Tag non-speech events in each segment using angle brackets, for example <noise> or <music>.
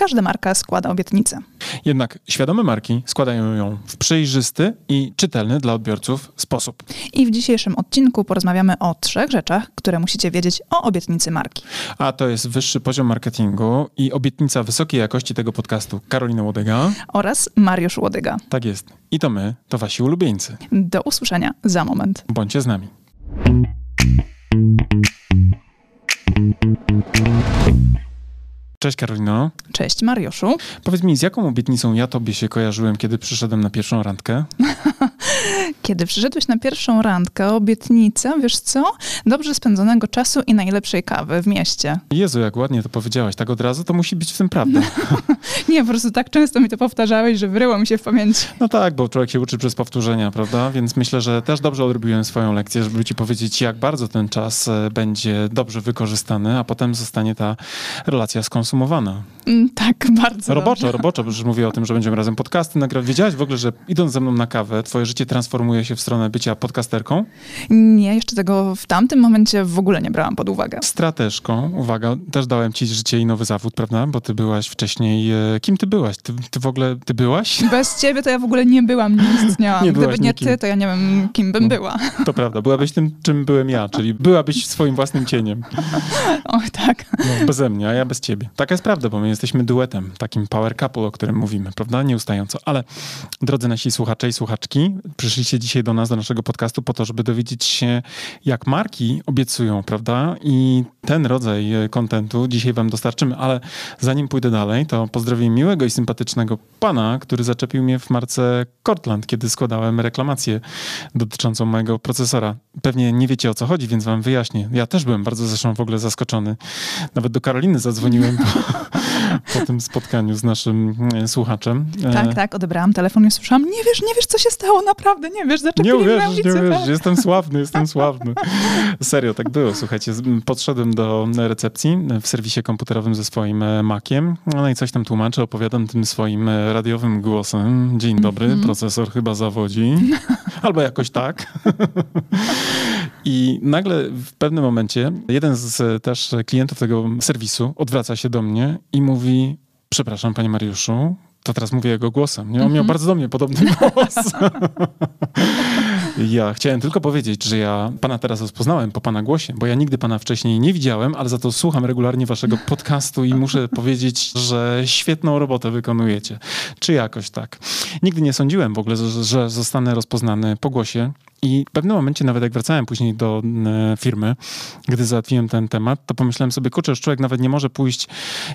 każda marka składa obietnicę. Jednak świadome marki składają ją w przejrzysty i czytelny dla odbiorców sposób. I w dzisiejszym odcinku porozmawiamy o trzech rzeczach, które musicie wiedzieć o obietnicy marki. A to jest wyższy poziom marketingu i obietnica wysokiej jakości tego podcastu Karolina Łodyga oraz Mariusz Łodyga. Tak jest. I to my, to wasi ulubieńcy. Do usłyszenia za moment. Bądźcie z nami. Cześć Karolino. Cześć Mariuszu. Powiedz mi, z jaką obietnicą ja tobie się kojarzyłem, kiedy przyszedłem na pierwszą randkę? <laughs> Kiedy przyszedłeś na pierwszą randkę, obietnica, wiesz co? Dobrze spędzonego czasu i najlepszej kawy w mieście. Jezu, jak ładnie to powiedziałaś, tak od razu, to musi być w tym prawda. <laughs> Nie, po prostu tak często mi to powtarzałeś, że wyryło mi się w pamięci. No tak, bo człowiek się uczy przez powtórzenia, prawda? Więc myślę, że też dobrze odrobiłem swoją lekcję, żeby ci powiedzieć, jak bardzo ten czas e, będzie dobrze wykorzystany, a potem zostanie ta relacja skonsumowana. Mm, tak, bardzo Roboczo, dobrze. roboczo, bo już mówię o tym, że będziemy razem podcasty nagrywać. Wiedziałaś w ogóle, że idąc ze mną na kawę, twoje życie transformuje się w stronę bycia podcasterką? Nie, jeszcze tego w tamtym momencie w ogóle nie brałam pod uwagę. Strateżką, uwaga, też dałem ci życie i nowy zawód, prawda? Bo ty byłaś wcześniej... e, Kim ty byłaś? Ty, ty w ogóle... Ty byłaś? <laughs> Bez ciebie to ja w ogóle nie byłam, nie istniałam. <laughs> Nie Gdyby nie nikim. ty, to ja nie wiem, kim bym była. <laughs> To prawda, byłabyś tym, czym byłem ja, czyli byłabyś swoim własnym cieniem. Och, tak. No, beze mnie, a ja bez ciebie. Taka jest prawda, bo my jesteśmy duetem, takim power couple, o którym mówimy, prawda? Nieustająco. Ale drodzy nasi słuchacze i słuchaczki, przyszliście dzisiaj do nas, do naszego podcastu po to, żeby dowiedzieć się, jak marki obiecują, prawda? I ten rodzaj e, kontentu dzisiaj wam dostarczymy. Ale zanim pójdę dalej, to pozdrowię miłego i sympatycznego pana, który zaczepił mnie w marce Cortland, kiedy składałem reklamację dotyczącą mojego procesora. Pewnie nie wiecie o co chodzi, więc wam wyjaśnię. Ja też byłem bardzo zresztą w ogóle zaskoczony. Nawet do Karoliny zadzwoniłem po, po tym spotkaniu z naszym e, słuchaczem. E, Tak, tak, odebrałam telefon i słyszałam, nie wiesz, nie wiesz, co się stało, naprawdę, nie wiesz, Nie zaczepili mnie uwierzysz, nie ulicy. uwierzysz, jestem sławny, jestem sławny. Serio, tak było, słuchajcie. Podszedłem do recepcji w serwisie komputerowym ze swoim e, Maciem, no i coś tam tłumaczę, opowiadam tym swoim e, radiowym głosem. Dzień dobry, Mhm. procesor chyba zawodzi. <laughs> Albo jakoś tak. <laughs> I nagle w pewnym momencie jeden z e, też klientów tego serwisu odwraca się do mnie i mówi, przepraszam panie Mariuszu, to teraz mówię jego głosem. Nie? On miał bardzo do mnie podobny <laughs> głos. <laughs> Ja chciałem tylko powiedzieć, że ja pana teraz rozpoznałem po pana głosie, bo ja nigdy pana wcześniej nie widziałem, ale za to słucham regularnie waszego podcastu i muszę <laughs> powiedzieć, że świetną robotę wykonujecie. Czy jakoś tak. Nigdy nie sądziłem w ogóle, że, że zostanę rozpoznany po głosie. I w pewnym momencie, nawet jak wracałem później do firmy, gdy załatwiłem ten temat, to pomyślałem sobie, kurczę, już człowiek nawet nie może pójść,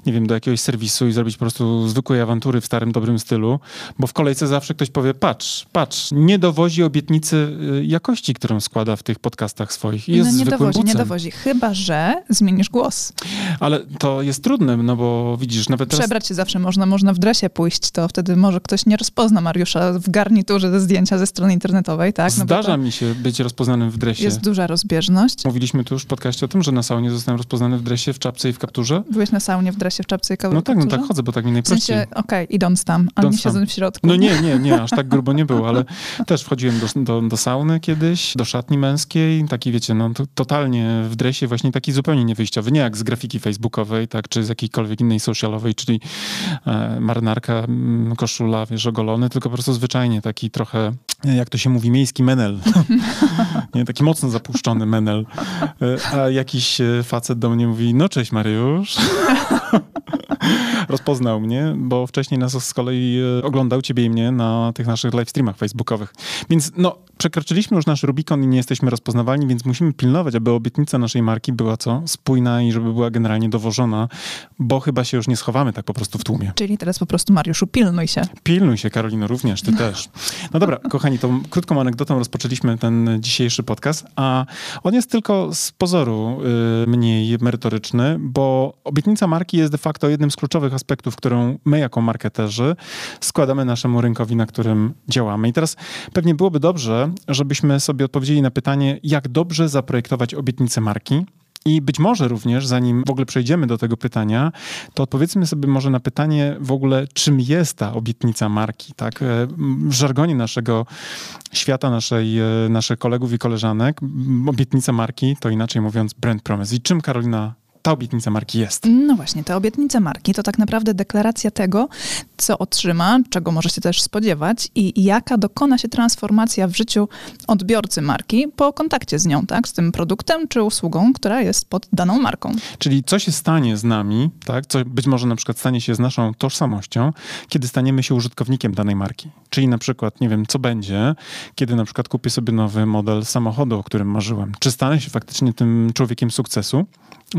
nie wiem, do jakiegoś serwisu i zrobić po prostu zwykłej awantury w starym, dobrym stylu, bo w kolejce zawsze ktoś powie, patrz, patrz, nie dowozi obietnicy y, jakości, którą składa w tych podcastach swoich. I Jest no nie dowozi, nie bucem. dowozi, chyba, że zmienisz głos. Ale to jest trudne, no bo widzisz, nawet teraz... Przebrać się zawsze można, można w dresie pójść, to wtedy może ktoś nie rozpozna Mariusza w garniturze ze zdjęcia ze strony internetowej, tak? No bo Zdarza mi się być rozpoznanym w dresie. Jest duża rozbieżność. Mówiliśmy tu już w podcaście o tym, że na saunie zostałem rozpoznany w dresie, w czapce i w kapturze. Byłeś na saunie w dresie, w czapce i No tak, no kapturze? tak chodzę, bo tak mi W najprościej. sensie, okej, idąc tam, a Idąc nie siedząc w środku. No nie, nie, nie, aż tak grubo nie było, ale <laughs> też wchodziłem do, do, do sauny kiedyś, do szatni męskiej, taki wiecie, no to, totalnie w dresie, właśnie taki zupełnie niewyjściowy, nie jak z grafiki facebookowej, tak, czy z jakiejkolwiek innej socialowej, czyli e, marynarka, mm, koszula, wiesz, ogolony, tylko po prostu zwyczajnie taki trochę, jak to się mówi, miejski menel. <laughs> nie, taki mocno zapuszczony menel. E, a jakiś e, facet do mnie mówi, no cześć Mariusz. <laughs> rozpoznał mnie, bo wcześniej nas z kolei e, oglądał ciebie i mnie na tych naszych live streamach facebookowych. Więc no, przekroczyliśmy już nasz Rubikon i nie jesteśmy rozpoznawalni, więc musimy pilnować, aby obietnica naszej marki była co? Spójna i żeby była generalnie dowożona, bo chyba się już nie schowamy tak po prostu w tłumie. Czyli teraz po prostu, Mariuszu, pilnuj się. Pilnuj się, Karolino, również, ty też. No dobra, kochani, tą krótką anegdotą rozpoczęliśmy ten dzisiejszy podcast, a on jest tylko z pozoru y, mniej merytoryczny, bo obietnica marki jest de facto jednym z kluczowych aspektów, którą my jako marketerzy składamy naszemu rynkowi, na którym działamy. I teraz pewnie byłoby dobrze, żebyśmy sobie odpowiedzieli na pytanie, jak dobrze zaprojektować obietnicę marki, i być może również, zanim w ogóle przejdziemy do tego pytania, to odpowiedzmy sobie może na pytanie w ogóle, czym jest ta obietnica marki, tak? E, W żargonie naszego świata, naszej, e, naszych kolegów i koleżanek, obietnica marki to inaczej mówiąc brand promise. I czym Karolina ta obietnica marki jest? No właśnie, ta obietnica marki to tak naprawdę deklaracja tego, co otrzyma, czego może się też spodziewać i jaka dokona się transformacja w życiu odbiorcy marki po kontakcie z nią, tak? Z tym produktem czy usługą, która jest pod daną marką. Czyli co się stanie z nami, tak? Co być może na przykład stanie się z naszą tożsamością, kiedy staniemy się użytkownikiem danej marki. Czyli na przykład, nie wiem, co będzie, kiedy na przykład kupię sobie nowy model samochodu, o którym marzyłem. Czy stanę się faktycznie tym człowiekiem sukcesu?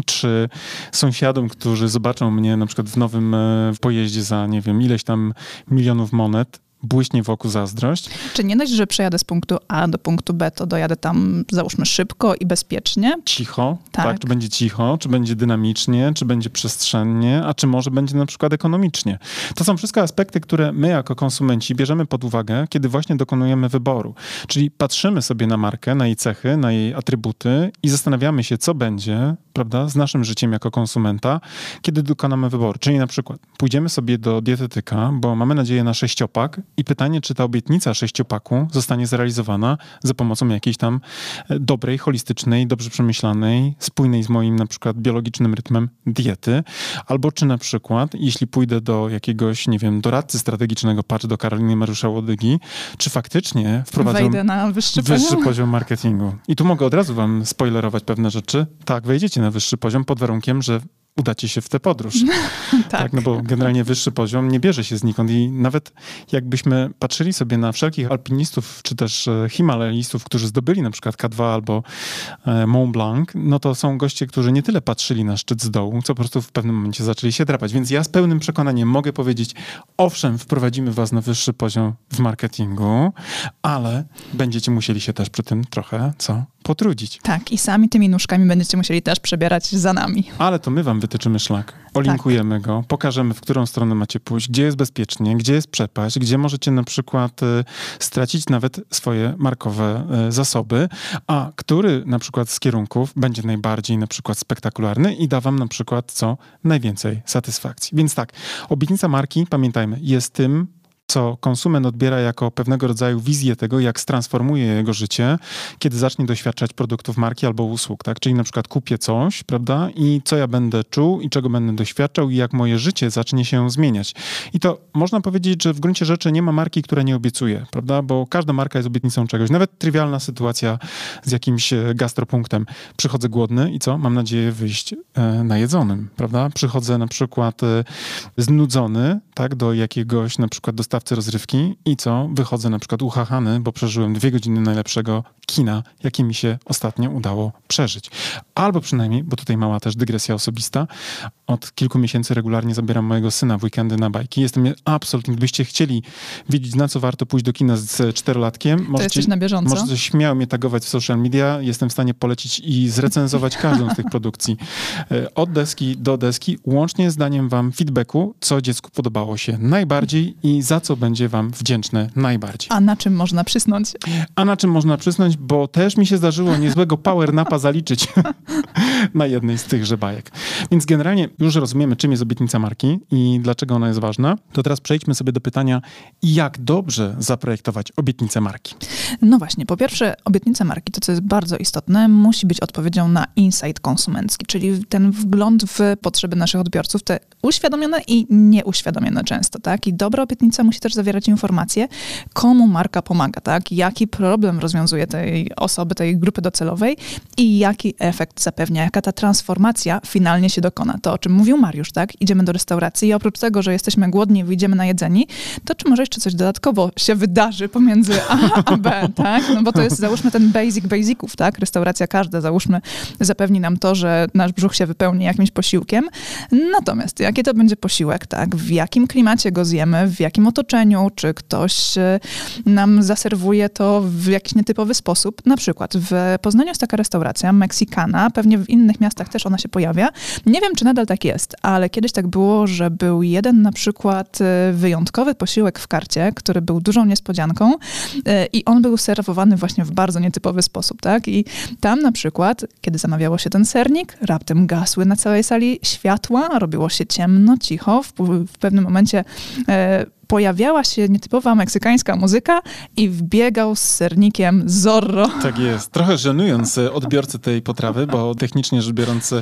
Czy sąsiadom, którzy zobaczą mnie na przykład w nowym e, pojeździe za, nie wiem, ileś tam milionów monet, błyśnie wokół zazdrość. Czy nie dość, że przejadę z punktu A do punktu B, to dojadę tam, załóżmy, szybko i bezpiecznie? Cicho, tak. tak. Czy będzie cicho, czy będzie dynamicznie, czy będzie przestrzennie, a czy może będzie na przykład ekonomicznie. To są wszystko aspekty, które my jako konsumenci bierzemy pod uwagę, kiedy właśnie dokonujemy wyboru. Czyli patrzymy sobie na markę, na jej cechy, na jej atrybuty i zastanawiamy się, co będzie, prawda, z naszym życiem jako konsumenta, kiedy dokonamy wyboru. Czyli na przykład pójdziemy sobie do dietetyka, bo mamy nadzieję na sześciopak i pytanie, czy ta obietnica sześciopaku zostanie zrealizowana za pomocą jakiejś tam e, dobrej, holistycznej, dobrze przemyślanej, spójnej z moim na przykład biologicznym rytmem diety, albo czy na przykład, jeśli pójdę do jakiegoś, nie wiem, doradcy strategicznego, patrz do Karoliny Mariusza Łodygi, czy faktycznie wprowadzę Wejdę na wyższy, wyższy poziom. poziom marketingu. I tu mogę od razu wam spoilerować pewne rzeczy. Tak, wejdziecie na wyższy poziom pod warunkiem, że udacie się w tę podróż. <laughs> tak. tak. No bo generalnie wyższy poziom nie bierze się znikąd i nawet jakbyśmy patrzyli sobie na wszelkich alpinistów, czy też e, himalajistów, którzy zdobyli na przykład K2 albo e, Mont Blanc, no to są goście, którzy nie tyle patrzyli na szczyt z dołu, co po prostu w pewnym momencie zaczęli się drapać. Więc ja z pełnym przekonaniem mogę powiedzieć, owszem, wprowadzimy was na wyższy poziom w marketingu, ale będziecie musieli się też przy tym trochę, co? Potrudzić. Tak, i sami tymi nóżkami będziecie musieli też przebierać za nami. Ale to my wam wytyczymy szlak. Olinkujemy tak. go, pokażemy, w którą stronę macie pójść, gdzie jest bezpiecznie, gdzie jest przepaść, gdzie możecie na przykład y, stracić nawet swoje markowe y, zasoby, a który na przykład z kierunków będzie najbardziej na przykład spektakularny i da wam na przykład co najwięcej satysfakcji. Więc tak, obietnica marki, pamiętajmy, jest tym, co konsument odbiera jako pewnego rodzaju wizję tego, jak stransformuje jego życie, kiedy zacznie doświadczać produktów marki albo usług, tak? Czyli na przykład kupię coś, prawda? I co ja będę czuł i czego będę doświadczał i jak moje życie zacznie się zmieniać. I to można powiedzieć, że w gruncie rzeczy nie ma marki, która nie obiecuje, prawda? Bo każda marka jest obietnicą czegoś. Nawet trywialna sytuacja z jakimś e, gastropunktem. Przychodzę głodny i co? Mam nadzieję wyjść e, najedzonym, prawda? Przychodzę na przykład e, znudzony, tak? Do jakiegoś na przykład dostawcy rozrywki i co? Wychodzę na przykład uchachany, bo przeżyłem dwie godziny najlepszego kina, jakie mi się ostatnio udało przeżyć. Albo przynajmniej, bo tutaj mała też dygresja osobista, od kilku miesięcy regularnie zabieram mojego syna w weekendy na bajki. Jestem absolutnie, gdybyście chcieli wiedzieć, na co warto pójść do kina z czterolatkiem, to możecie, na bieżąco. możecie śmiało mnie tagować w social media. Jestem w stanie polecić i zrecenzować każdą z tych produkcji. E, od deski do deski, łącznie zdaniem wam feedbacku, co dziecku podobało się najbardziej i za co będzie wam wdzięczne najbardziej. A na czym można przysnąć? A na czym można przysnąć, bo też mi się zdarzyło niezłego power napa zaliczyć <laughs> na jednej z tychże bajek. Więc generalnie już rozumiemy, czym jest obietnica marki i dlaczego ona jest ważna. To teraz przejdźmy sobie do pytania, jak dobrze zaprojektować obietnicę marki. No właśnie, po pierwsze, obietnica marki, to co jest bardzo istotne, musi być odpowiedzią na insight konsumencki, czyli ten wgląd w potrzeby naszych odbiorców, te uświadomione i nieuświadomione często, tak? I dobra obietnica musi też zawierać informacje, komu marka pomaga, tak? Jaki problem rozwiązuje tej osoby, tej grupy docelowej i jaki efekt zapewnia, jaka ta transformacja finalnie się dokona. To, o czym mówił Mariusz, tak? Idziemy do restauracji i oprócz tego, że jesteśmy głodni wyjdziemy na jedzeni, to czy może jeszcze coś dodatkowo się wydarzy pomiędzy A a B, tak? No bo to jest, załóżmy, ten basic basiców, tak? Restauracja każda, załóżmy, zapewni nam to, że nasz brzuch się wypełni jakimś posiłkiem. Natomiast jaki to będzie posiłek, tak? W jakim klimacie go zjemy, w jakim otoczeniu, czy ktoś e, nam zaserwuje to w jakiś nietypowy sposób. Na przykład w Poznaniu jest taka restauracja, Meksykana, pewnie w innych miastach też ona się pojawia. Nie wiem, czy nadal tak jest, ale kiedyś tak było, że był jeden na przykład e, wyjątkowy posiłek w karcie, który był dużą niespodzianką e, i on był serwowany właśnie w bardzo nietypowy sposób, tak? I tam na przykład, kiedy zamawiało się ten sernik, raptem gasły na całej sali światła, robiło się ciemno, cicho, w, w pewnym momencie e, pojawiała się nietypowa meksykańska muzyka i wbiegał z sernikiem Zorro. Tak jest. Trochę żenując odbiorcy tej potrawy, bo technicznie rzecz biorąc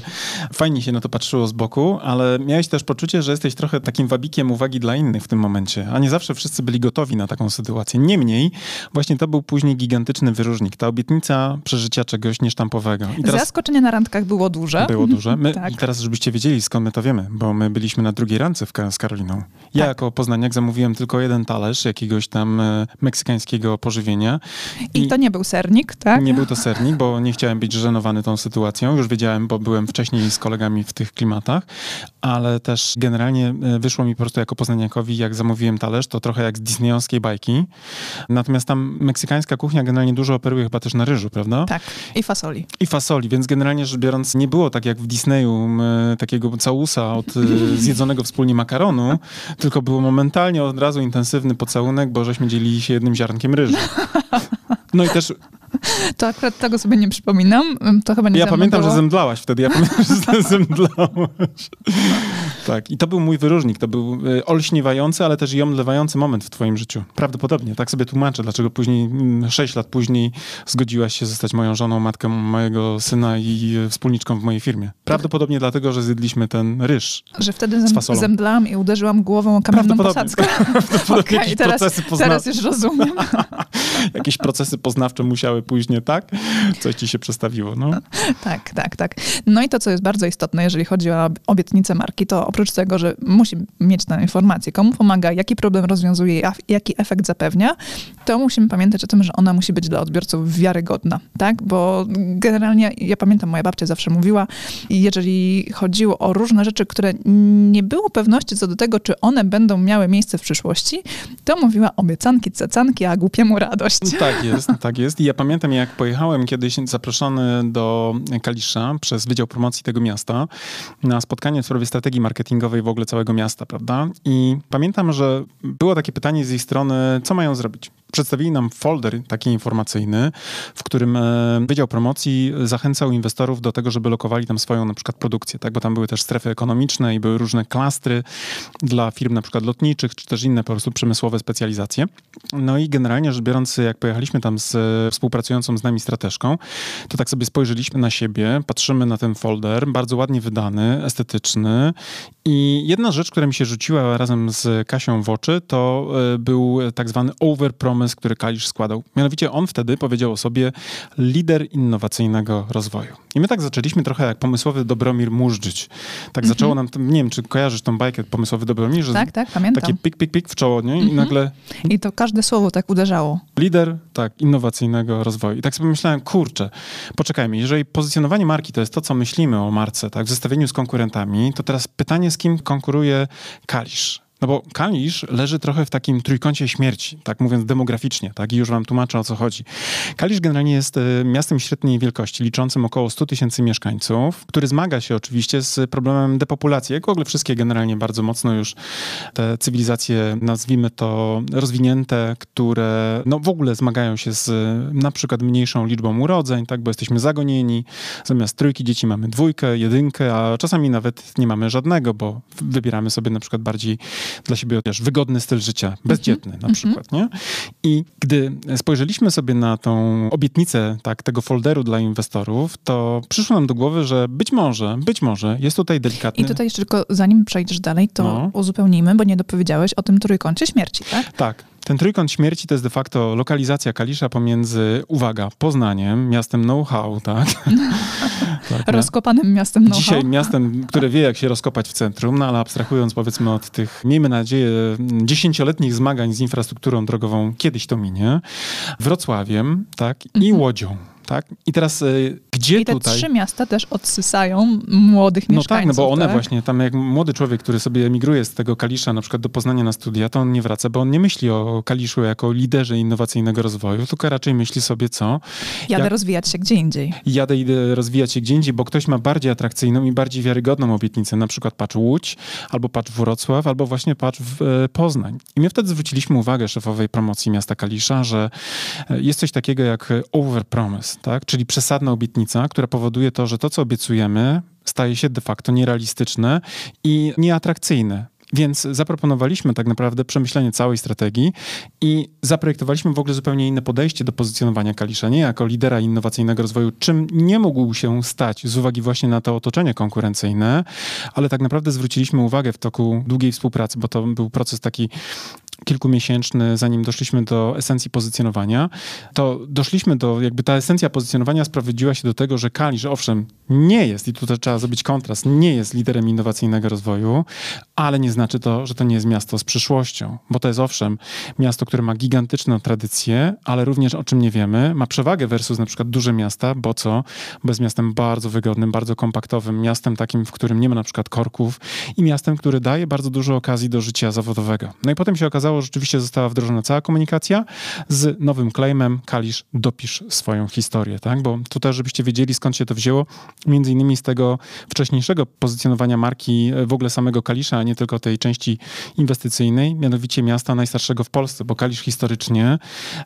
fajnie się na to patrzyło z boku, ale miałeś też poczucie, że jesteś trochę takim wabikiem uwagi dla innych w tym momencie, a nie zawsze wszyscy byli gotowi na taką sytuację. Niemniej właśnie to był później gigantyczny wyróżnik. Ta obietnica przeżycia czegoś niesztampowego. I teraz Zaskoczenie na randkach było duże. Było duże. My, tak. I teraz, żebyście wiedzieli, skąd my to wiemy, bo my byliśmy na drugiej randce w, z Karoliną. Ja tak. jako poznaniak zamówiłem tylko jeden talerz jakiegoś tam e, meksykańskiego pożywienia. I, I, to nie był sernik, tak? Nie był to sernik, bo nie chciałem być żenowany tą sytuacją. Już wiedziałem, bo byłem wcześniej z kolegami w tych klimatach, ale też generalnie e, wyszło mi po prostu jako poznaniakowi, jak zamówiłem talerz, to trochę jak z disneyowskiej bajki. Natomiast tam meksykańska kuchnia generalnie dużo operuje chyba też na ryżu, prawda? Tak, i fasoli. I fasoli, więc generalnie rzecz biorąc nie było tak jak w Disneyu e, takiego całusa od zjedzonego wspólnie makaronu, tylko było momentalnie od razu intensywny pocałunek, bo żeśmy dzielili się jednym ziarnkiem ryżu. No i też to akurat tego sobie nie przypominam. To chyba nie Ja pamiętam, było. że zemdlałaś wtedy. Ja pamiętam, że <laughs> zemdlałaś. Tak, i to był mój wyróżnik. To był y, olśniewający, ale też i omdlewający moment w twoim życiu. Prawdopodobnie. Tak sobie tłumaczę, dlaczego później, mm, sześć lat później zgodziłaś się zostać moją żoną, matką mojego syna i wspólniczką w mojej firmie. Prawdopodobnie dlatego, że zjedliśmy ten ryż Że wtedy zem, zemdlałam i uderzyłam głową o kamienną posadzkę. <laughs> <laughs> Prawdopodobnie okay, teraz, procesy. Teraz już rozumiem. <laughs> jakieś procesy poznawcze musiały później, tak? Coś ci się przestawiło, no. Tak, tak, tak. No i to, co jest bardzo istotne, jeżeli chodzi o obietnicę marki, to oprócz tego, że musi mieć tę informację, komu pomaga, jaki problem rozwiązuje, jaki efekt zapewnia, to musimy pamiętać o tym, że ona musi być dla odbiorców wiarygodna, tak? Bo generalnie, ja pamiętam, moja babcia zawsze mówiła, jeżeli chodziło o różne rzeczy, które nie było pewności co do tego, czy one będą miały miejsce w przyszłości, to mówiła obiecanki, cecanki, a głupiemu radość. <laughs> Tak jest, tak jest. I ja pamiętam, jak pojechałem kiedyś zaproszony do Kalisza przez Wydział Promocji tego miasta na spotkanie w sprawie strategii marketingowej w ogóle całego miasta, prawda? I pamiętam, że było takie pytanie z jej strony, co mają zrobić? Przedstawili nam folder taki informacyjny, w którym e, Wydział Promocji zachęcał inwestorów do tego, żeby lokowali tam swoją na przykład produkcję, tak? Bo tam były też strefy ekonomiczne i były różne klastry dla firm na przykład lotniczych, czy też inne po prostu przemysłowe specjalizacje. No i generalnie rzecz biorąc, jak pojechaliśmy tam z współpracującą z nami strateżką, to tak sobie spojrzeliśmy na siebie, patrzymy na ten folder, bardzo ładnie wydany, estetyczny i jedna rzecz, która mi się rzuciła razem z Kasią w oczy, to e, był tak zwany over promise, który Kalisz składał. Mianowicie on wtedy powiedział o sobie lider innowacyjnego rozwoju. I my tak zaczęliśmy trochę jak pomysłowy Dobromir murzyć. Tak mm-hmm. zaczęło nam, nie wiem, czy kojarzysz tą bajkę pomysłowy Dobromir? Że tak, tak, pamiętam. Takie pik, pik, pik w czoło, nie? I mm-hmm. nagle... I to każde słowo tak uderzało. Lider, tak, innowacyjnego rozwoju. I tak sobie myślałem, kurczę, poczekajmy, jeżeli pozycjonowanie marki to jest to, co myślimy o marce, tak, w zestawieniu z konkurentami, to teraz pytanie, z kim konkuruje Kalisz? No bo Kalisz leży trochę w takim trójkącie śmierci, tak mówiąc demograficznie, tak? I już wam tłumaczę, o co chodzi. Kalisz generalnie jest e, miastem średniej wielkości, liczącym około 100 tysięcy mieszkańców, który zmaga się oczywiście z problemem depopulacji, jak w ogóle wszystkie generalnie bardzo mocno już te cywilizacje, nazwijmy to rozwinięte, które no w ogóle zmagają się z na przykład mniejszą liczbą urodzeń, tak? Bo jesteśmy zagonieni. Zamiast trójki dzieci mamy dwójkę, jedynkę, a czasami nawet nie mamy żadnego, bo wybieramy sobie na przykład bardziej dla siebie też wygodny styl życia, bezdzietny mm -hmm. na mhm. przykład, nie? I gdy spojrzeliśmy sobie na tą obietnicę tak, tego folderu dla inwestorów, to przyszło nam do głowy, że być może, być może jest tutaj delikatny... I tutaj jeszcze tylko zanim przejdziesz dalej, to no. uzupełnijmy, bo nie dopowiedziałeś o tym trójkącie śmierci, tak? Tak. Ten trójkąt śmierci to jest de facto lokalizacja Kalisza pomiędzy, uwaga, Poznaniem, miastem know-how, tak? <laughs> Rozkopanym miastem know-how. Dzisiaj miastem, które wie, jak się rozkopać w centrum, no ale abstrahując powiedzmy od tych, miejmy nadzieję, dziesięcioletnich zmagań z infrastrukturą drogową, kiedyś to minie, Wrocławiem, tak, i mhm. Łodzią. Tak? I teraz y, gdzie I te tutaj... trzy miasta też odsysają młodych mieszkańców. No tak, no bo one tak? właśnie, tam jak młody człowiek, który sobie emigruje z tego Kalisza na przykład do Poznania na studia, to on nie wraca, bo on nie myśli o Kaliszu jako liderze innowacyjnego rozwoju, tylko raczej myśli sobie co? Jadę jak... rozwijać się gdzie indziej. Jadę idę rozwijać się gdzie indziej, bo ktoś ma bardziej atrakcyjną i bardziej wiarygodną obietnicę, na przykład patrz Łódź, albo patrz Wrocław, albo właśnie patrz w e, Poznań. I my wtedy zwróciliśmy uwagę szefowej promocji miasta Kalisza, że e, jest coś takiego jak over promise, tak? czyli przesadna obietnica, która powoduje to, że to, co obiecujemy, staje się de facto nierealistyczne i nieatrakcyjne. Więc zaproponowaliśmy tak naprawdę przemyślenie całej strategii i zaprojektowaliśmy w ogóle zupełnie inne podejście do pozycjonowania Kalisza, nie jako lidera innowacyjnego rozwoju, czym nie mógł się stać z uwagi właśnie na to otoczenie konkurencyjne, ale tak naprawdę zwróciliśmy uwagę w toku długiej współpracy, bo to był proces taki kilkumiesięczny, zanim doszliśmy do esencji pozycjonowania, to doszliśmy do, jakby ta esencja pozycjonowania sprowadziła się do tego, że Kali, że owszem, nie jest, i tutaj trzeba zrobić kontrast, nie jest liderem innowacyjnego rozwoju, ale nie znaczy to, że to nie jest miasto z przyszłością, bo to jest owszem miasto, które ma gigantyczną tradycję, ale również o czym nie wiemy, ma przewagę versus na przykład duże miasta, bo co? Bo jest miastem bardzo wygodnym, bardzo kompaktowym, miastem takim, w którym nie ma na przykład korków i miastem, który daje bardzo dużo okazji do życia zawodowego. No i potem się okazało, że rzeczywiście została wdrożona cała komunikacja z nowym claimem Kalisz dopisz swoją historię, tak? Bo tutaj, żebyście wiedzieli skąd się to wzięło, między innymi z tego wcześniejszego pozycjonowania marki w ogóle samego Kalisza, a nie tylko tej części inwestycyjnej, mianowicie miasta najstarszego w Polsce, bo Kalisz historycznie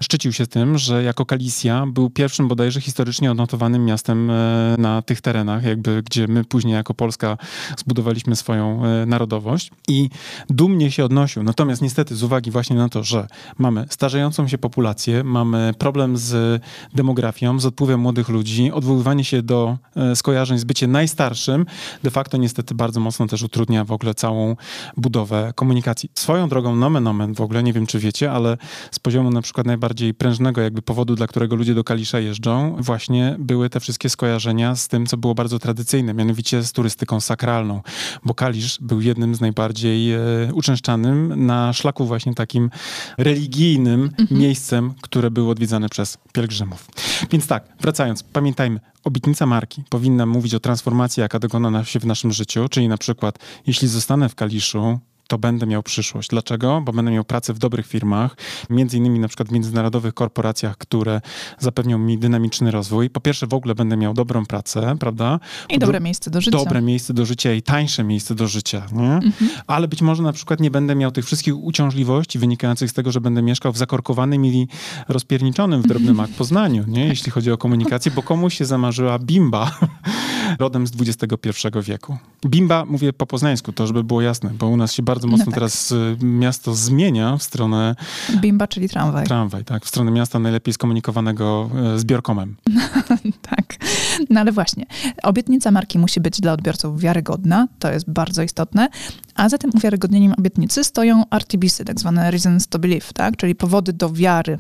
szczycił się tym, że jako Kalisja był pierwszym bodajże historycznie odnotowanym miastem e, na tych terenach, jakby gdzie my później jako Polska zbudowaliśmy swoją e, narodowość i dumnie się odnosił. Natomiast niestety z uwagi właśnie na to, że mamy starzejącą się populację, mamy problem z demografią, z odpływem młodych ludzi, odwoływanie się do e, skojarzeń z byciem najstarszym, de facto niestety bardzo mocno też utrudnia w ogóle całą budowę komunikacji. Swoją drogą nomen omen w ogóle, nie wiem czy wiecie, ale z poziomu na przykład najbardziej prężnego jakby powodu, dla którego ludzie do Kalisza jeżdżą, właśnie były te wszystkie skojarzenia z tym, co było bardzo tradycyjne, mianowicie z turystyką sakralną, bo Kalisz był jednym z najbardziej e, uczęszczanym na szlaku właśnie takim religijnym mhm. miejscem, które były odwiedzane przez pielgrzymów. Więc tak, wracając, pamiętajmy, obietnica marki powinna mówić o transformacji, jaka dokona się w naszym życiu, czyli na przykład, jeśli zostanę w Kaliszu, to będę miał przyszłość. Dlaczego? Bo będę miał pracę w dobrych firmach, między innymi na przykład w międzynarodowych korporacjach, które zapewnią mi dynamiczny rozwój. Po pierwsze w ogóle będę miał dobrą pracę, prawda? I dobre miejsce do życia. Dobre miejsce do życia i tańsze miejsce do życia, nie? Mhm. Ale być może na przykład nie będę miał tych wszystkich uciążliwości wynikających z tego, że będę mieszkał w zakorkowanym i rozpierniczonym w drobnym <laughs> mak Poznaniu, nie? Jeśli chodzi o komunikację, bo komuś się zamarzyła bimba <laughs> rodem z XXI wieku. Bimba, mówię po poznańsku, to żeby było jasne, bo u nas się bardzo mocno no tak. teraz y, miasto zmienia w stronę... Bimba, czyli tramwaj. Tramwaj, tak. W stronę miasta najlepiej skomunikowanego y, zbiorkomem. <laughs> tak. No ale właśnie, obietnica marki musi być dla odbiorców wiarygodna, to jest bardzo istotne, a za tym uwiarygodnieniem obietnicy stoją RTBsy, tak zwane reasons to believe, tak? czyli powody do wiary.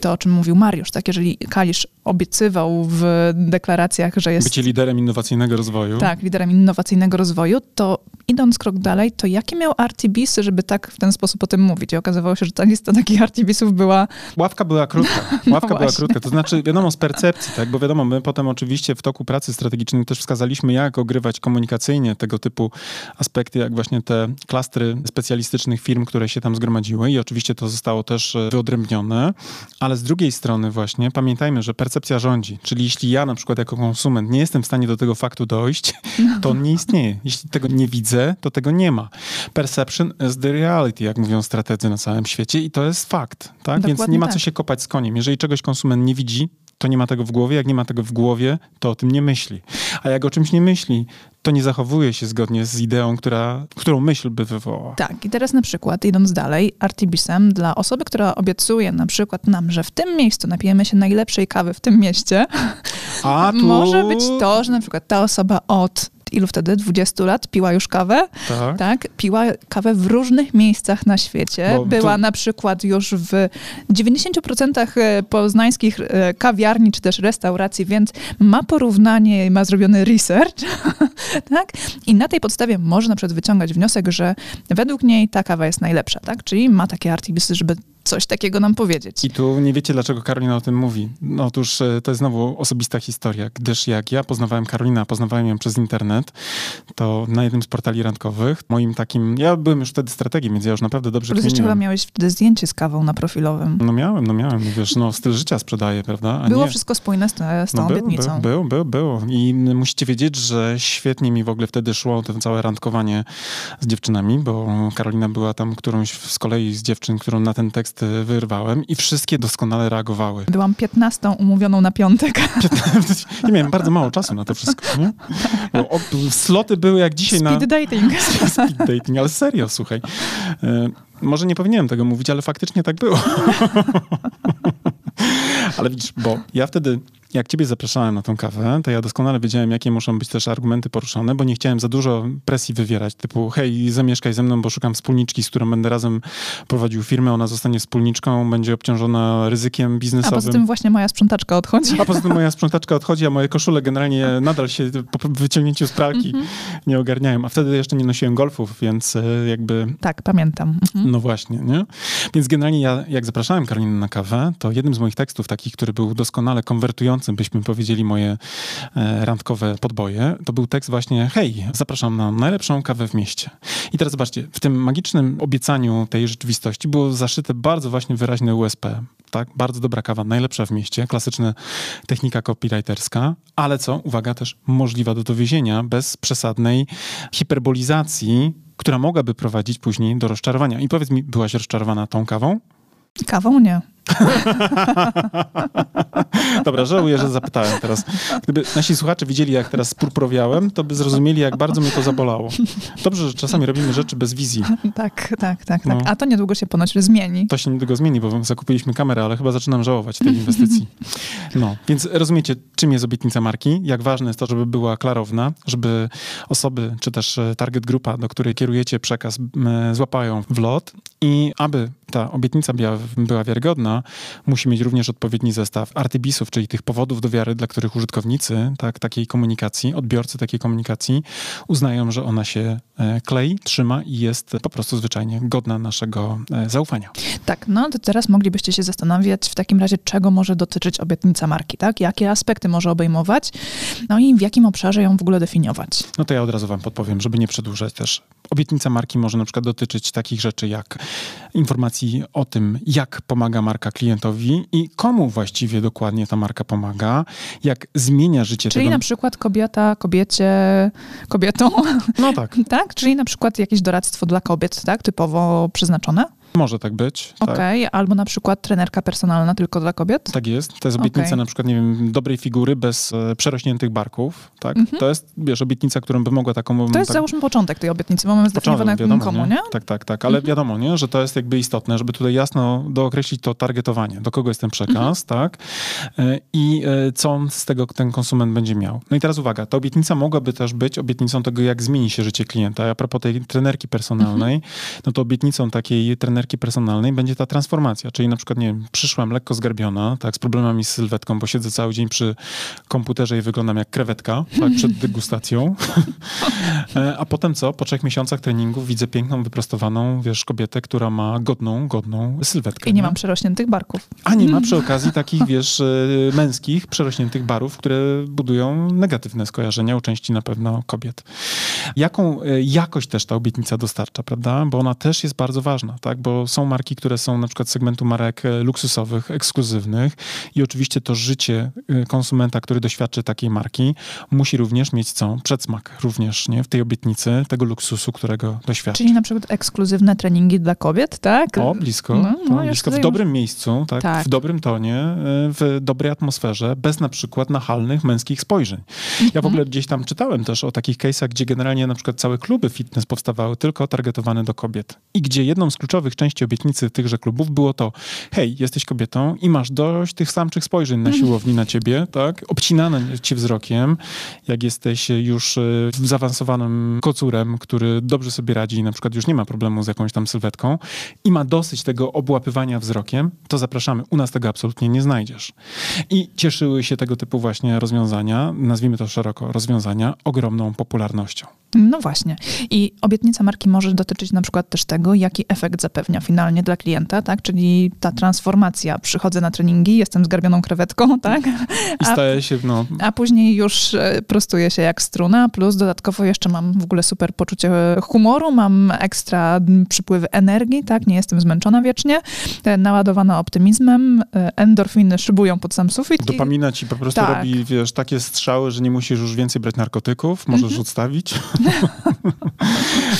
To, o czym mówił Mariusz, tak? jeżeli Kalisz obiecywał w deklaracjach, że jest... Bycie liderem innowacyjnego rozwoju. Tak, liderem innowacyjnego rozwoju, to idąc krok dalej, to jakie miał RTBsy, żeby tak w ten sposób o tym mówić? I okazywało się, że ta lista takich RTBsów była... Ławka była krótka. <laughs> No Ławka no była krótka. To znaczy, wiadomo, z percepcji, tak? Bo wiadomo, my potem oczywiście w toku pracy strategicznej też wskazaliśmy, jak ogrywać komunikacyjnie tego typu aspekty, jak właśnie te klastry specjalistycznych firm, które się tam zgromadziły i oczywiście to zostało też e, wyodrębnione, ale z drugiej strony właśnie pamiętajmy, że percepcja rządzi, czyli jeśli ja na przykład jako konsument nie jestem w stanie do tego faktu dojść, to on nie istnieje. Jeśli tego nie widzę, to tego nie ma. Perception is the reality, jak mówią strategzy na całym świecie i to jest fakt, tak? Więc nie ma tak. co się kopać z koniem. Jeżeli czegoś konsument nie widzi, to nie ma tego w głowie. Jak nie ma tego w głowie, to o tym nie myśli. A jak o czymś nie myśli, to nie zachowuje się zgodnie z ideą, która, którą myśl by wywołała. Tak, i teraz na przykład, idąc dalej, Artibisem dla osoby, która obiecuje na przykład nam, że w tym miejscu napijemy się najlepszej kawy w tym mieście, A <laughs> tu... może być to, że na przykład ta osoba od ilu wtedy? 20 lat piła już kawę. Tak. tak? Piła kawę w różnych miejscach na świecie. Bo Była to... na przykład już w 90% e, poznańskich e, kawiarni czy też restauracji, więc ma porównanie, ma zrobiony research. <laughs> tak? I na tej podstawie można przed wyciągać wniosek, że według niej ta kawa jest najlepsza. Tak? Czyli ma takie artibusy, żeby coś takiego nam powiedzieć. I tu nie wiecie, dlaczego Karolina o tym mówi. No, otóż e, to jest znowu osobista historia, gdyż jak ja poznawałem Karolinę, poznawałem ją przez internet, to na jednym z portali randkowych, moim takim, ja byłem już wtedy strategiem, więc ja już naprawdę dobrze Plus jeszcze chyba miałeś wtedy zdjęcie z kawą na profilowym. No miałem, no miałem, wiesz, no styl życia sprzedaję, prawda? A było nie... wszystko spójne z, z tą no, obietnicą. Był, był, był, był. I musicie wiedzieć, że świetnie mi w ogóle wtedy szło to całe randkowanie z dziewczynami, bo Karolina była tam którąś z kolei z dziewczyn, którą na ten tekst teksty wyrwałem i wszystkie doskonale reagowały. Byłam 15 umówioną na piątek. <laughs> nie miałem bardzo mało czasu na to wszystko, nie? Bo o, sloty były jak dzisiaj Speed na... dating. <laughs> Speed dating, ale serio, słuchaj. E, może nie powinienem tego mówić, ale faktycznie tak było. <laughs> ale widzisz, bo ja wtedy jak ciebie zapraszałem na tą kawę, to ja doskonale wiedziałem, jakie muszą być też argumenty poruszone, bo nie chciałem za dużo presji wywierać, typu hej, zamieszkaj ze mną, bo szukam wspólniczki, z którą będę razem prowadził firmę, ona zostanie wspólniczką, będzie obciążona ryzykiem biznesowym. A poza tym właśnie moja sprzątaczka odchodzi. A poza tym moja sprzątaczka odchodzi, a moje koszule generalnie nadal się po wyciągnięciu z pralki mm -hmm. nie ogarniają. A wtedy jeszcze nie nosiłem golfów, więc e, jakby... Tak, pamiętam. Mm -hmm. No właśnie, nie? Więc generalnie ja, jak zapraszałem Karolinę na kawę, to jednym z moich tekstów takich, który był doskonale konwertujący byśmy powiedzieli moje e, randkowe podboje, to był tekst właśnie hej, zapraszam na najlepszą kawę w mieście. I teraz zobaczcie, w tym magicznym obiecaniu tej rzeczywistości było zaszyte bardzo właśnie wyraźne USP. Tak, bardzo dobra kawa, najlepsza w mieście, klasyczna technika copywriterska, ale co, uwaga, też możliwa do dowiezienia bez przesadnej hiperbolizacji, która mogłaby prowadzić później do rozczarowania. I powiedz mi, byłaś rozczarowana tą kawą? Kawą nie. <laughs> Dobra, żałuję, że zapytałem teraz. Gdyby nasi słuchacze widzieli, jak teraz spurprowiałem, to by zrozumieli, jak bardzo mnie to zabolało. Dobrze, że czasami robimy rzeczy bez wizji. Tak, tak, tak. No. tak. A to niedługo się ponoć zmieni. To się niedługo zmieni, bo zakupiliśmy kamerę, ale chyba zaczynam żałować tej inwestycji. No, więc rozumiecie, czym jest obietnica marki, jak ważne jest to, żeby była klarowna, żeby osoby, czy też e, target grupa, do której kierujecie przekaz, złapają w lot i aby ta obietnica była, była wiarygodna, musi mieć również odpowiedni zestaw artybisów, czyli tych powodów do wiary, dla których użytkownicy tak, takiej komunikacji, odbiorcy takiej komunikacji uznają, że ona się e, klei, trzyma i jest po prostu zwyczajnie godna naszego e, zaufania. Tak, no to teraz moglibyście się zastanawiać w takim razie, czego może dotyczyć obietnica marki, tak? Jakie aspekty może obejmować, no i w jakim obszarze ją w ogóle definiować. No to ja od razu wam podpowiem, żeby nie przedłużać też. Obietnica marki może na przykład dotyczyć takich rzeczy jak informacji o tym, jak pomaga marka klientowi i komu właściwie dokładnie ta marka pomaga, jak zmienia życie Czyli tego... na przykład kobieta, kobiecie, kobietą. No tak. <laughs> tak? Czyli na przykład jakieś doradztwo dla kobiet, tak? Typowo przeznaczone? Może tak być. Tak. Okej, okay. albo na przykład trenerka personalna tylko dla kobiet? Tak jest. To jest obietnica okay. na przykład, nie wiem, dobrej figury bez e, przerośniętych barków. Tak? Mm -hmm. To jest, wiesz, obietnica, którą by mogła taką... To jest tak... załóżmy początek tej obietnicy, bo mamy zdefiniowane wiadomo, komu, nie? nie? Tak, tak, tak. Ale mm -hmm. wiadomo, nie? że to jest jakby istotne, żeby tutaj jasno dookreślić to targetowanie, do kogo jest ten przekaz, mm -hmm. tak? E, I e, co z tego ten konsument będzie miał. No i teraz uwaga, ta obietnica mogłaby też być obietnicą tego, jak zmieni się życie klienta. A propos tej trenerki personalnej, mhm. no to obietnicą takiej trenerki personalnej będzie ta transformacja. Czyli na przykład, nie wiem, przyszłam lekko zgarbiona, tak, z problemami z sylwetką, bo siedzę cały dzień przy komputerze i wyglądam jak krewetka, tak, przed <laughs> degustacją. E, a potem co? Po trzech miesiącach treningów widzę piękną, wyprostowaną, wiesz, kobietę, która ma godną, godną sylwetkę. I nie, nie? mam przerośniętych barków. A nie ma przy <laughs> okazji takich, wiesz, e, męskich, przerośniętych barów, które budują negatywne skojarzenia u części na pewno kobiet. Jaką e, jakość też ta obietnica dostarcza, prawda? Bo ona też jest bardzo ważna, tak? Bo są marki, które które są na przykład segmentu marek e, luksusowych, ekskluzywnych i oczywiście to życie e, konsumenta, który doświadczy takiej marki, musi również mieć co? Przedsmak również, nie? W tej obietnicy tego luksusu, którego doświadczy. Czyli na przykład ekskluzywne treningi dla kobiet, tak? O, blisko. No, no, blisko. W dobrym miejscu, tak? tak? W dobrym tonie, e, w dobrej atmosferze, bez na przykład nachalnych męskich spojrzeń. Ja w mhm. ogóle gdzieś tam czytałem też o takich case'ach, gdzie generalnie na przykład całe kluby fitness powstawały tylko targetowane do kobiet. I gdzie jedną z kluczowych części obietnicy tychże klubów było to, hej, jesteś kobietą i masz dość tych samych spojrzeń na siłowni na ciebie, tak? Obcinane cię wzrokiem, jak jesteś już e, zaawansowanym kocurem, który dobrze sobie radzi, na przykład już nie ma problemu z jakąś tam sylwetką i ma dosyć tego obłapywania wzrokiem, to zapraszamy. U nas tego absolutnie nie znajdziesz. I cieszyły się tego typu właśnie rozwiązania, nazwijmy to szeroko rozwiązania, ogromną popularnością. No właśnie. I obietnica marki może dotyczyć na przykład też tego, jaki efekt zapewnia finalnie dla klienta, tak? Czyli ta transformacja. Przychodzę na treningi, jestem zgarbioną krewetką, <laughs> tak? I staje się, no... A później już e, prostuję się jak struna, plus dodatkowo jeszcze mam w ogóle super poczucie humoru, mam ekstra przypływy energii, tak? Nie jestem zmęczona wiecznie, e, naładowana optymizmem, e, endorfiny szybują pod sam sufit. Dopamina ci po prostu tak. robi, wiesz, takie strzały, że nie musisz już więcej brać narkotyków, możesz mhm. odstawić. <laughs>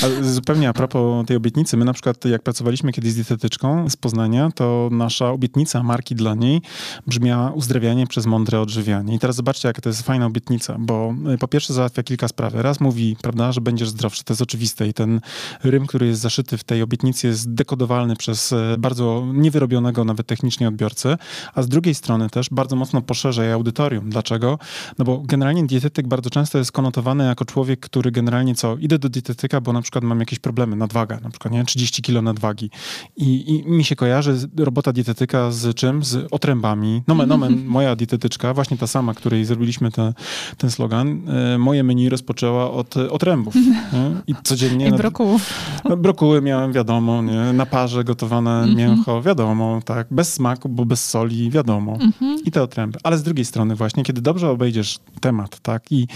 A zupełnie a propos tej obietnicy, my na przykład jak pracowaliśmy kiedyś z dietetyczką z Poznania, to nasza obietnica marki dla niej brzmiała uzdrawianie przez mądre odżywianie. I teraz zobaczcie, jaka to jest fajna obietnica, bo y, po pierwsze załatwia kilka spraw. Raz mówi, prawda, że będziesz zdrowszy, to jest oczywiste i ten rym, który jest zaszyty w tej obietnicy jest dekodowalny przez y, bardzo niewyrobionego nawet technicznie odbiorcę, a z drugiej strony też bardzo mocno poszerza jej audytorium. Dlaczego? No bo generalnie dietetyk bardzo często jest konotowany jako człowiek, który generalnie co, idę do dietetyka, bo na przykład mam jakieś problemy, nadwaga, na przykład, nie, 30 kilo nadwagi. I, I, mi się kojarzy robota dietetyka z czym? Z otrębami. Nomen, nomen, <laughs> moja dietetyczka, właśnie ta sama, której zrobiliśmy te, ten slogan, e, moje menu rozpoczęła od otrębów. Nie? I codziennie... <laughs> I brokułów. No, brokuły miałem, wiadomo, nie? na parze gotowane -hmm. mięcho, wiadomo, tak, bez smaku, bo bez soli, wiadomo. -hmm. I te otręby. Ale z drugiej strony właśnie, kiedy dobrze obejdziesz temat, tak, i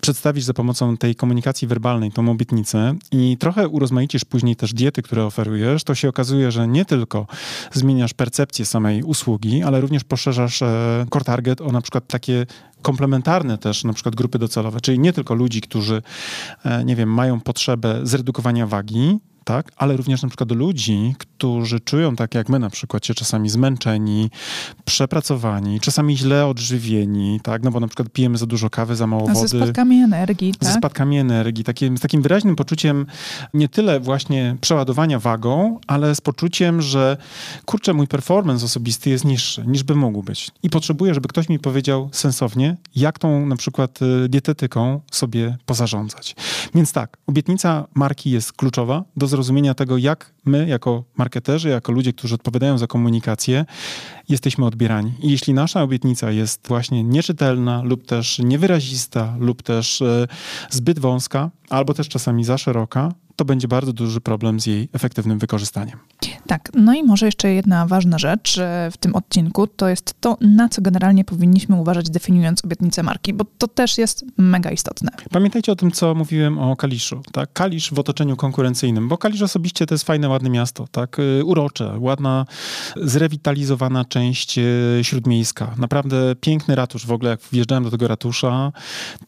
przedstawisz za pomocą tej komunikacji werbalnej tą obietnicę i trochę urozmaicisz później też diety, które oferujesz, to się okazuje, że nie tylko zmieniasz percepcję samej usługi, ale również poszerzasz e, core target o na przykład takie komplementarne też na przykład grupy docelowe, czyli nie tylko ludzi, którzy, e, nie wiem, mają potrzebę zredukowania wagi, tak? ale również na przykład ludzi, którzy czują tak jak my na przykład się czasami zmęczeni, przepracowani, czasami źle odżywieni, tak? no bo na przykład pijemy za dużo kawy, za mało wody. Ze spadkami energii, tak? Ze spadkami energii, takim, z takim wyraźnym poczuciem nie tyle właśnie przeładowania wagą, ale z poczuciem, że kurczę, mój performance osobisty jest niższy, niż by mógł być. I potrzebuję, żeby ktoś mi powiedział sensownie, jak tą na przykład y, dietetyką sobie pozarządzać. Więc tak, obietnica marki jest kluczowa do zrozumienia zrozumienia tego, jak my, jako marketerzy, jako ludzie, którzy odpowiadają za komunikację, jesteśmy odbierani. I jeśli nasza obietnica jest właśnie nieczytelna lub też niewyrazista lub też e, zbyt wąska, albo też czasami za szeroka, to będzie bardzo duży problem z jej efektywnym wykorzystaniem. Tak, no i może jeszcze jedna ważna rzecz w tym odcinku, to jest to, na co generalnie powinniśmy uważać, definiując obietnicę marki, bo to też jest mega istotne. Pamiętajcie o tym, co mówiłem o Kaliszu. Tak? Kalisz w otoczeniu konkurencyjnym, bo Kalisz osobiście to jest fajne, ładne miasto, tak? Y, urocze, ładna, zrewitalizowana część y, śródmiejska. Naprawdę piękny ratusz. W ogóle jak wjeżdżałem do tego ratusza,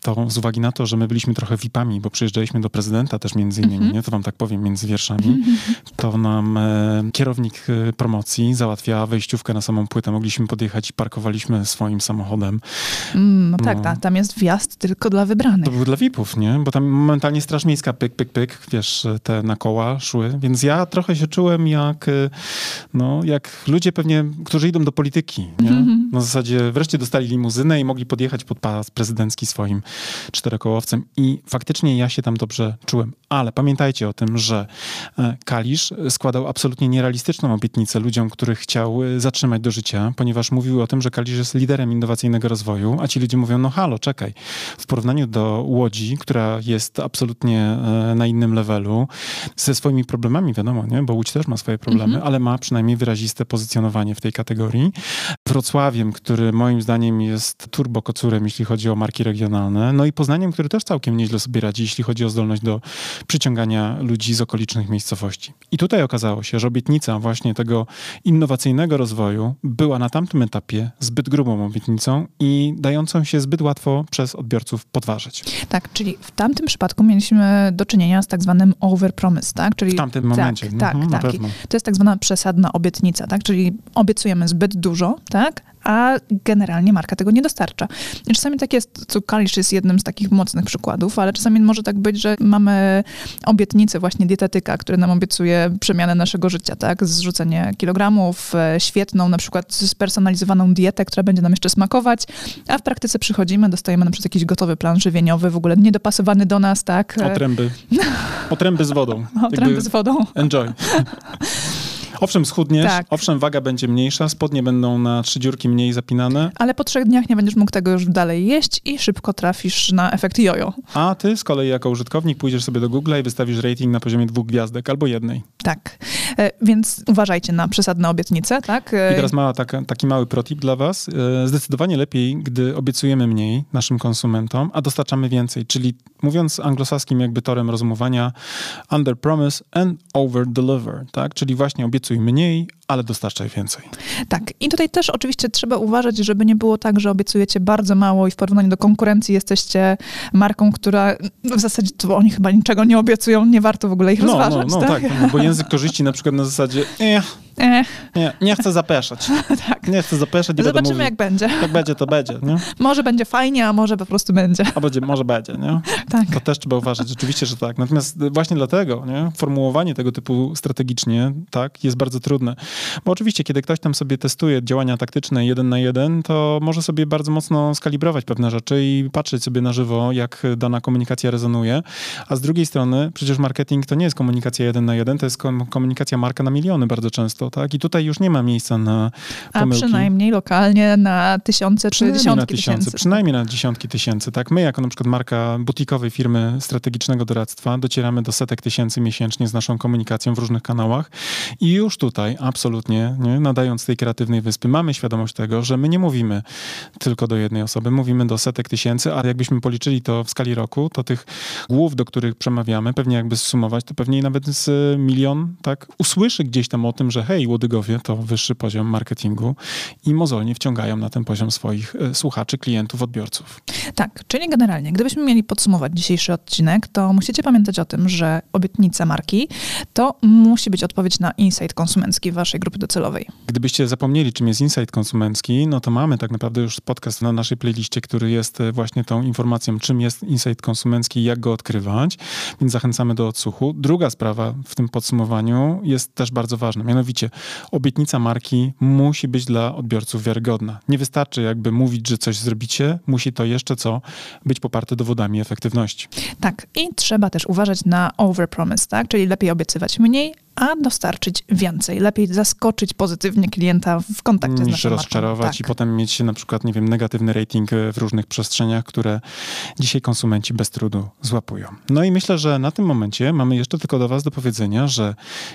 to z uwagi na to, że my byliśmy trochę VIP-ami, bo przyjeżdżaliśmy do prezydenta też między innymi, mm -hmm. nie? to wam tak powiem między wierszami, to nam e, kierownik e, promocji załatwia wejściówkę na samą płytę. Mogliśmy podjechać i parkowaliśmy swoim samochodem. Mm, no, no tak, ta, tam jest wjazd tylko dla wybranych. To był dla VIP-ów, nie? Bo tam momentalnie Straż Miejska pyk, pyk, pyk, wiesz, te na koła szły, więc ja trochę się czułem jak, e, no, jak ludzie pewnie, którzy idą do polityki, nie? <laughs> Na zasadzie wreszcie dostali limuzynę i mogli podjechać pod pas prezydencki swoim czterokołowcem i faktycznie ja się tam dobrze czułem. Ale pamiętajcie o tym, że e, Kalisz składał absolutnie nierealistyczną obietnicę ludziom, których chciał e, zatrzymać do życia, ponieważ mówił o tym, że Kalisz jest liderem innowacyjnego rozwoju, a ci ludzie mówią, no halo, czekaj. W porównaniu do Łodzi, która jest absolutnie e, na innym levelu, ze swoimi problemami, wiadomo, nie? bo Łódź też ma swoje problemy, mhm. ale ma przynajmniej wyraziste pozycjonowanie w tej kategorii. Wrocławiem, który moim zdaniem jest turbokocurem, jeśli chodzi o marki regionalne, no i Poznaniem, który też całkiem nieźle sobie radzi, jeśli chodzi o zdolność do przyciągania ludzi z okolicznych miejscowości. I tutaj okazało się, że obietnica właśnie tego innowacyjnego rozwoju była na tamtym etapie zbyt grubą obietnicą i dającą się zbyt łatwo przez odbiorców podważyć. Tak, czyli w tamtym przypadku mieliśmy do czynienia z tak zwanym overpromise, tak? Czyli, w tamtym momencie. Tak, mhm, tak. tak. To jest tak zwana przesadna obietnica, tak? Czyli obiecujemy zbyt dużo, tak? A generalnie marka tego nie dostarcza. I czasami tak jest, co Kalisz jest jednym z takich mocnych przykładów, ale czasami może tak być, że mamy obietnicę właśnie dietetyka, który nam obiecuje przemianę naszego życia, tak? Zrzucenie kilogramów, e, świetną na przykład spersonalizowaną dietę, która będzie nam jeszcze smakować, a w praktyce przychodzimy, dostajemy na przykład jakiś gotowy plan żywieniowy, w ogóle niedopasowany do nas, tak? Otręby. <laughs> Otręby z wodą. Otręby Jakby z wodą. Enjoy. <laughs> Owszem, schudniesz, tak. owszem, waga będzie mniejsza, spodnie będą na trzy dziurki mniej zapinane. Ale po trzech dniach nie będziesz mógł tego już dalej jeść i szybko trafisz na efekt jojo. A ty z kolei jako użytkownik pójdziesz sobie do Google i wystawisz rating na poziomie dwóch gwiazdek albo jednej. Tak, e, więc uważajcie na przesadne obietnice, tak? E, I teraz mała taka, taki mały protip dla was. E, zdecydowanie lepiej, gdy obiecujemy mniej naszym konsumentom, a dostarczamy więcej, czyli mówiąc anglosaskim jakby torem rozumowania, under promise and over deliver, tak? Czyli właśnie obiecuj mniej, ale dostarczaj więcej. Tak. I tutaj też oczywiście trzeba uważać, żeby nie było tak, że obiecujecie bardzo mało i w porównaniu do konkurencji jesteście marką, która w zasadzie to oni chyba niczego nie obiecują, nie warto w ogóle ich No, rozważać. no, no tak? tak, bo język korzyści na przykład na zasadzie, eh, Nie, nie chcę zapeszać. <laughs> tak. Nie chcę zapeszać będę Zobaczymy, mówił, jak będzie. jak będzie, to będzie, nie? <laughs> Może będzie fajnie, a może po prostu będzie. A będzie, może będzie, nie? Tak. To też trzeba uważać, oczywiście, że tak. Natomiast właśnie dlatego, nie? Formułowanie tego typu strategicznie, tak, jest bardzo trudne. Bo oczywiście, kiedy ktoś tam sobie testuje działania taktyczne jeden na jeden, to może sobie bardzo mocno skalibrować pewne rzeczy i patrzeć sobie na żywo, jak dana komunikacja rezonuje. A z drugiej strony, przecież marketing to nie jest komunikacja jeden na jeden, to jest kom- komunikacja marka na miliony bardzo często, tak? I tutaj już nie ma miejsca na A pomyłki. przynajmniej lokalnie na tysiące czy Przynajmniej dziesiątki na tysiące, tysięcy. przynajmniej na dziesiątki tysięcy. Tak, my jako na przykład marka butikowej firmy strategicznego doradztwa docieramy do setek tysięcy miesięcznie z naszą komunikacją w różnych kanałach i już tutaj absolutnie, nie, nadając tej kreatywnej wyspy, mamy świadomość tego, że my nie mówimy tylko do jednej osoby, mówimy do setek tysięcy, a jakbyśmy policzyli to w skali roku, to tych głów, do których przemawiamy, pewnie jakby zsumować, to pewnie nawet z milion, tak, usłyszy gdzieś tam o tym, że hej, łodygowie to wyższy poziom marketingu i mozolnie wciągają na ten poziom swoich e, słuchaczy, klientów, odbiorców. Tak, czyli generalnie, gdybyśmy mieli podsumować dzisiejszy odcinek, to musicie pamiętać o tym, że obietnica marki to musi być odpowiedź na insight konsumencki waszej grupy docelowej. Gdybyście zapomnieli, czym jest insight konsumencki, no to mamy tak naprawdę już podcast na naszej playliście, który jest e, właśnie tą informacją, czym jest insight konsumencki i jak go odkrywać, więc zachęcamy do odsłuchu. Druga sprawa w tym podsumowaniu jest też bardzo ważna, mianowicie obietnica marki musi być dla odbiorców wiarygodna. Nie wystarczy jakby mówić, że coś zrobicie, musi to jeszcze co? Być poparte dowodami efektywności. Tak, i trzeba też uważać na overpromise, tak? Czyli lepiej obiecywać mniej, a dostarczyć więcej. Lepiej zaskoczyć pozytywnie klienta w kontakcie z niż naszą marką. rozczarować Tak. i potem mieć na przykład, nie wiem, negatywny rating e, w różnych przestrzeniach, które dzisiaj konsumenci bez trudu złapują. No i myślę, że na tym momencie mamy jeszcze tylko do was do powiedzenia, że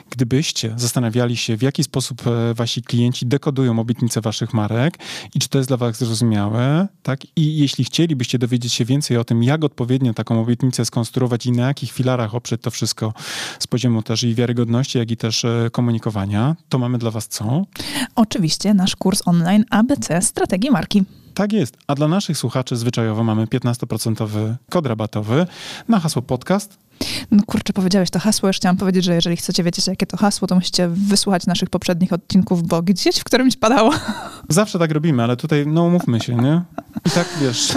gdybyście zastanawiali się, w jaki sposób e, wasi klienci dekodują obietnice waszych marek i czy to jest dla was zrozumiałe, tak? I jeśli chcielibyście dowiedzieć się więcej o tym, jak odpowiednio taką obietnicę skonstruować i na jakich filarach oprzeć to wszystko z poziomu też i wiarygodności, jak i też e, komunikowania, to mamy dla was co? Oczywiście nasz kurs online ABC Strategii Marki. Tak jest. A dla naszych słuchaczy zwyczajowo mamy 15% kod rabatowy na hasło podcast. No kurczę, powiedziałeś to hasło, już chciałam powiedzieć, że jeżeli chcecie wiedzieć, jakie to hasło, to musicie wysłuchać naszych poprzednich odcinków, bo gdzieś w którymś padało. Zawsze tak robimy, ale tutaj, no umówmy się, nie? I tak, wiesz,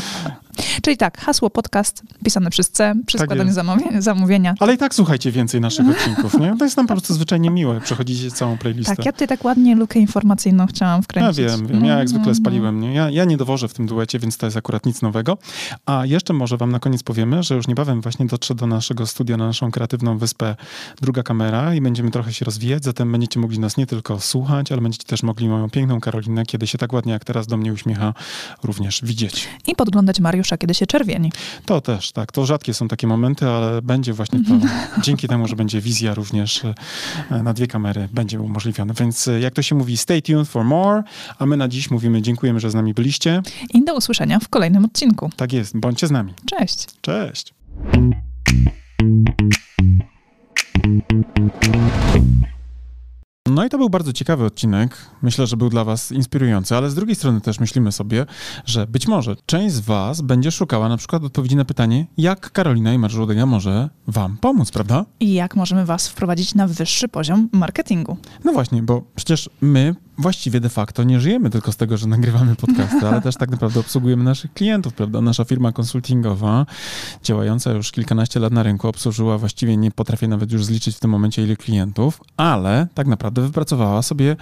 <laughs> Czyli tak, hasło podcast pisane przez C przy Tak składaniu zamówienia, zamówienia. ale i tak słuchajcie więcej naszych odcinków, nie? To jest nam po prostu zwyczajnie miłe, przechodzicie całą playlistę. Tak, ja tutaj tak ładnie lukę informacyjną chciałam Ja wkręcić. wiem, wiem. Ja jak No, zwykle no, spaliłem. Nie? Ja, ja nie dowożę w tym duecie, więc to jest akurat nic nowego. A jeszcze może wam na koniec powiemy, że już niebawem właśnie dotrze do naszego studia na naszą kreatywną wyspę druga kamera i będziemy trochę się rozwijać, zatem będziecie mogli nas nie tylko słuchać, ale będziecie też mogli moją piękną Karolinę, kiedy się tak ładnie jak teraz do mnie uśmiecha, również widzieć. I podglądać Mariusza, kiedy się czerwieni. To też, tak. To rzadkie są takie momenty, ale będzie właśnie to, <laughs> dzięki temu, że będzie wizja również e, na dwie kamery, będzie umożliwione. Więc e, jak to się mówi, stay tuned for more, a my na dziś mówimy dziękujemy, że z nami byliście. I do usłyszenia w kolejnym odcinku. Tak jest, bądźcie z nami. Cześć. Cześć. No i to był bardzo ciekawy odcinek. Myślę, że był dla Was inspirujący, ale z drugiej strony też myślimy sobie, że być może część z Was będzie szukała na przykład odpowiedzi na pytanie, jak Karolina i Marżudyga może Wam pomóc, prawda? I jak możemy Was wprowadzić na wyższy poziom marketingu? No właśnie, bo przecież my właściwie de facto nie żyjemy tylko z tego, że nagrywamy podcasty, ale też tak naprawdę obsługujemy naszych klientów, prawda? Nasza firma konsultingowa, działająca już kilkanaście lat na rynku, obsłużyła właściwie, nie potrafię nawet już zliczyć w tym momencie ile klientów, ale tak naprawdę wypracowała sobie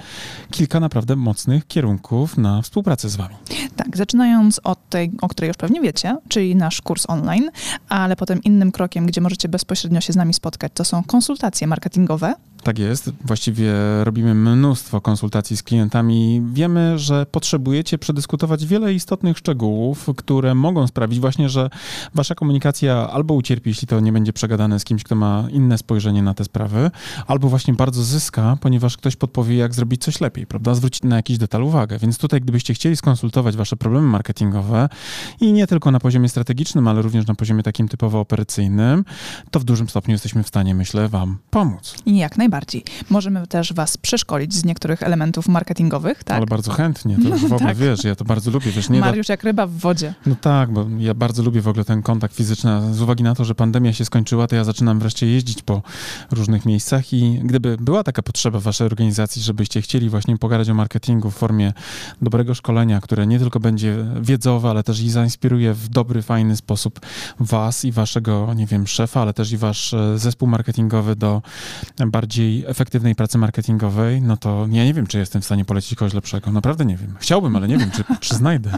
kilka naprawdę mocnych kierunków na współpracę z wami. Tak, zaczynając od tej, o której już pewnie wiecie, czyli nasz kurs online, ale potem innym krokiem, gdzie możecie bezpośrednio się z nami spotkać, to są konsultacje marketingowe. Tak jest. Właściwie robimy mnóstwo konsultacji z klientami, wiemy, że potrzebujecie przedyskutować wiele istotnych szczegółów, które mogą sprawić właśnie, że wasza komunikacja albo ucierpi, jeśli to nie będzie przegadane z kimś, kto ma inne spojrzenie na te sprawy, albo właśnie bardzo zyska, ponieważ ktoś podpowie, jak zrobić coś lepiej, prawda? Zwrócić na jakiś detal uwagę. Więc tutaj, gdybyście chcieli skonsultować wasze problemy marketingowe i nie tylko na poziomie strategicznym, ale również na poziomie takim typowo operacyjnym, to w dużym stopniu jesteśmy w stanie, myślę, wam pomóc. Jak najbardziej. Możemy też was przeszkolić z niektórych elementów marketingowych, tak? Ale bardzo chętnie, to w ogóle tak. wiesz, ja to bardzo lubię, wiesz, nie Mariusz jak ryba w wodzie. No tak, bo ja bardzo lubię w ogóle ten kontakt fizyczny. Z uwagi na to, że pandemia się skończyła, to ja zaczynam wreszcie jeździć po różnych miejscach i gdyby była taka potrzeba w waszej organizacji, żebyście chcieli właśnie pogadać o marketingu w formie dobrego szkolenia, które nie tylko będzie wiedzowe, ale też i zainspiruje w dobry, fajny sposób was i waszego, nie wiem, szefa, ale też i wasz e, zespół marketingowy do bardziej efektywnej pracy marketingowej, no to ja nie wiem, czy jestem w stanie polecić kogoś lepszego. Naprawdę nie wiem. Chciałbym, ale nie wiem, czy, czy znajdę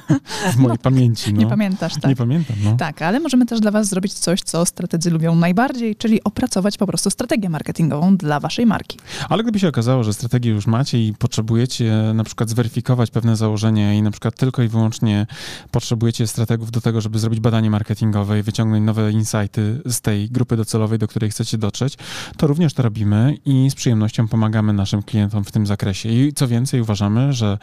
w mojej pamięci. No. Nie pamiętasz, tak? Nie pamiętam, no. Tak, ale możemy też dla was zrobić coś, co strategzy lubią najbardziej, czyli opracować po prostu strategię marketingową dla waszej marki. Ale gdyby się okazało, że strategię już macie i potrzebujecie na przykład zweryfikować pewne założenia i na przykład tylko i wyłącznie potrzebujecie strategów do tego, żeby zrobić badanie marketingowe i wyciągnąć nowe insighty z tej grupy docelowej, do której chcecie dotrzeć, to również to robimy i z przyjemnością pomagamy naszym klientom w tym zakresie. I co więcej, uważamy, że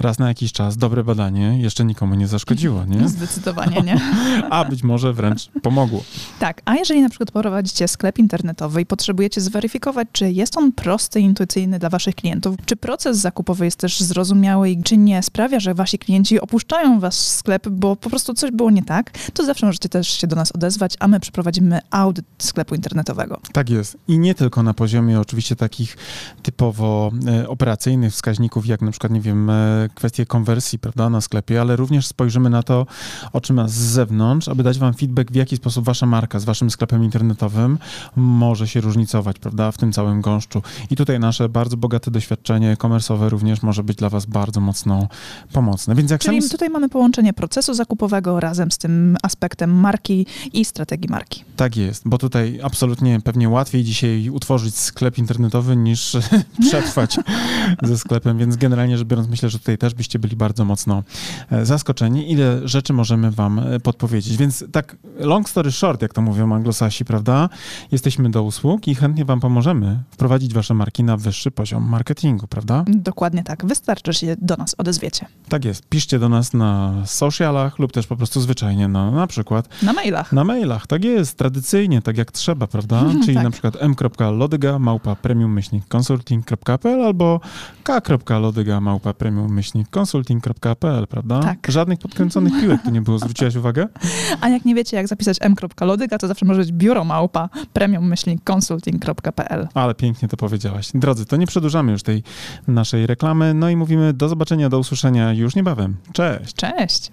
raz na jakiś czas dobre badanie jeszcze nikomu nie zaszkodziło, nie? <laughs> Zdecydowanie nie. <laughs> A być może wręcz pomogło. Tak, a jeżeli na przykład prowadzicie sklep internetowy i potrzebujecie zweryfikować, czy jest on prosty i intuicyjny dla waszych klientów, czy proces zakupowy jest też zrozumiały i czy nie sprawia, że wasi klienci opuszczają wasz sklep, bo po prostu coś było nie tak, to zawsze możecie też się do nas odezwać, a my przeprowadzimy audyt sklepu internetowego. Tak jest. I nie tylko na poziomie oczywiście takich typowo e, operacyjnych wskaźników, jak na przykład, nie wiem, e, kwestie konwersji, prawda, na sklepie, ale również spojrzymy na to, oczyma z zewnątrz, aby dać wam feedback, w jaki sposób wasza marka z waszym sklepem internetowym może się różnicować, prawda, w tym całym gąszczu. I tutaj nasze bardzo bogate doświadczenie komersowe również może być dla was bardzo mocno pomocne. Więc jak Czyli sami... tutaj mamy połączenie procesu zakupowego razem z tym aspektem marki i strategii marki. Tak jest, bo tutaj absolutnie pewnie łatwiej dzisiaj utworzyć sklep internetowy niż <laughs> przetrwać ze sklepem, więc generalnie rzecz biorąc myślę, że tutaj też byście byli bardzo mocno e, zaskoczeni, ile rzeczy możemy wam e, podpowiedzieć. Więc tak long story short, jak to mówią anglosasi, prawda? Jesteśmy do usług i chętnie wam pomożemy wprowadzić wasze marki na wyższy poziom marketingu, prawda? Dokładnie tak. Wystarczy, że się do nas odezwiecie. Tak jest. Piszcie do nas na socialach lub też po prostu zwyczajnie na, na przykład Na mailach. na mailach, tak jest, tradycyjnie, tak jak trzeba, prawda? <laughs> Czyli Tak. na przykład m.lodyga małpa małpa premium-consulting.pl albo k.lodyga premium-consulting.pl, prawda? Tak. Żadnych podkręconych piłek tu nie było, zwróciłaś uwagę? A jak nie wiecie, jak zapisać m.lodyga, to zawsze może być biuro małpa premium-consulting.pl. Ale pięknie to powiedziałaś. Drodzy, to nie przedłużamy już tej naszej reklamy, no i mówimy do zobaczenia, do usłyszenia już niebawem. Cześć! Cześć!